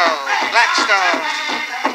traditional, Blackstone.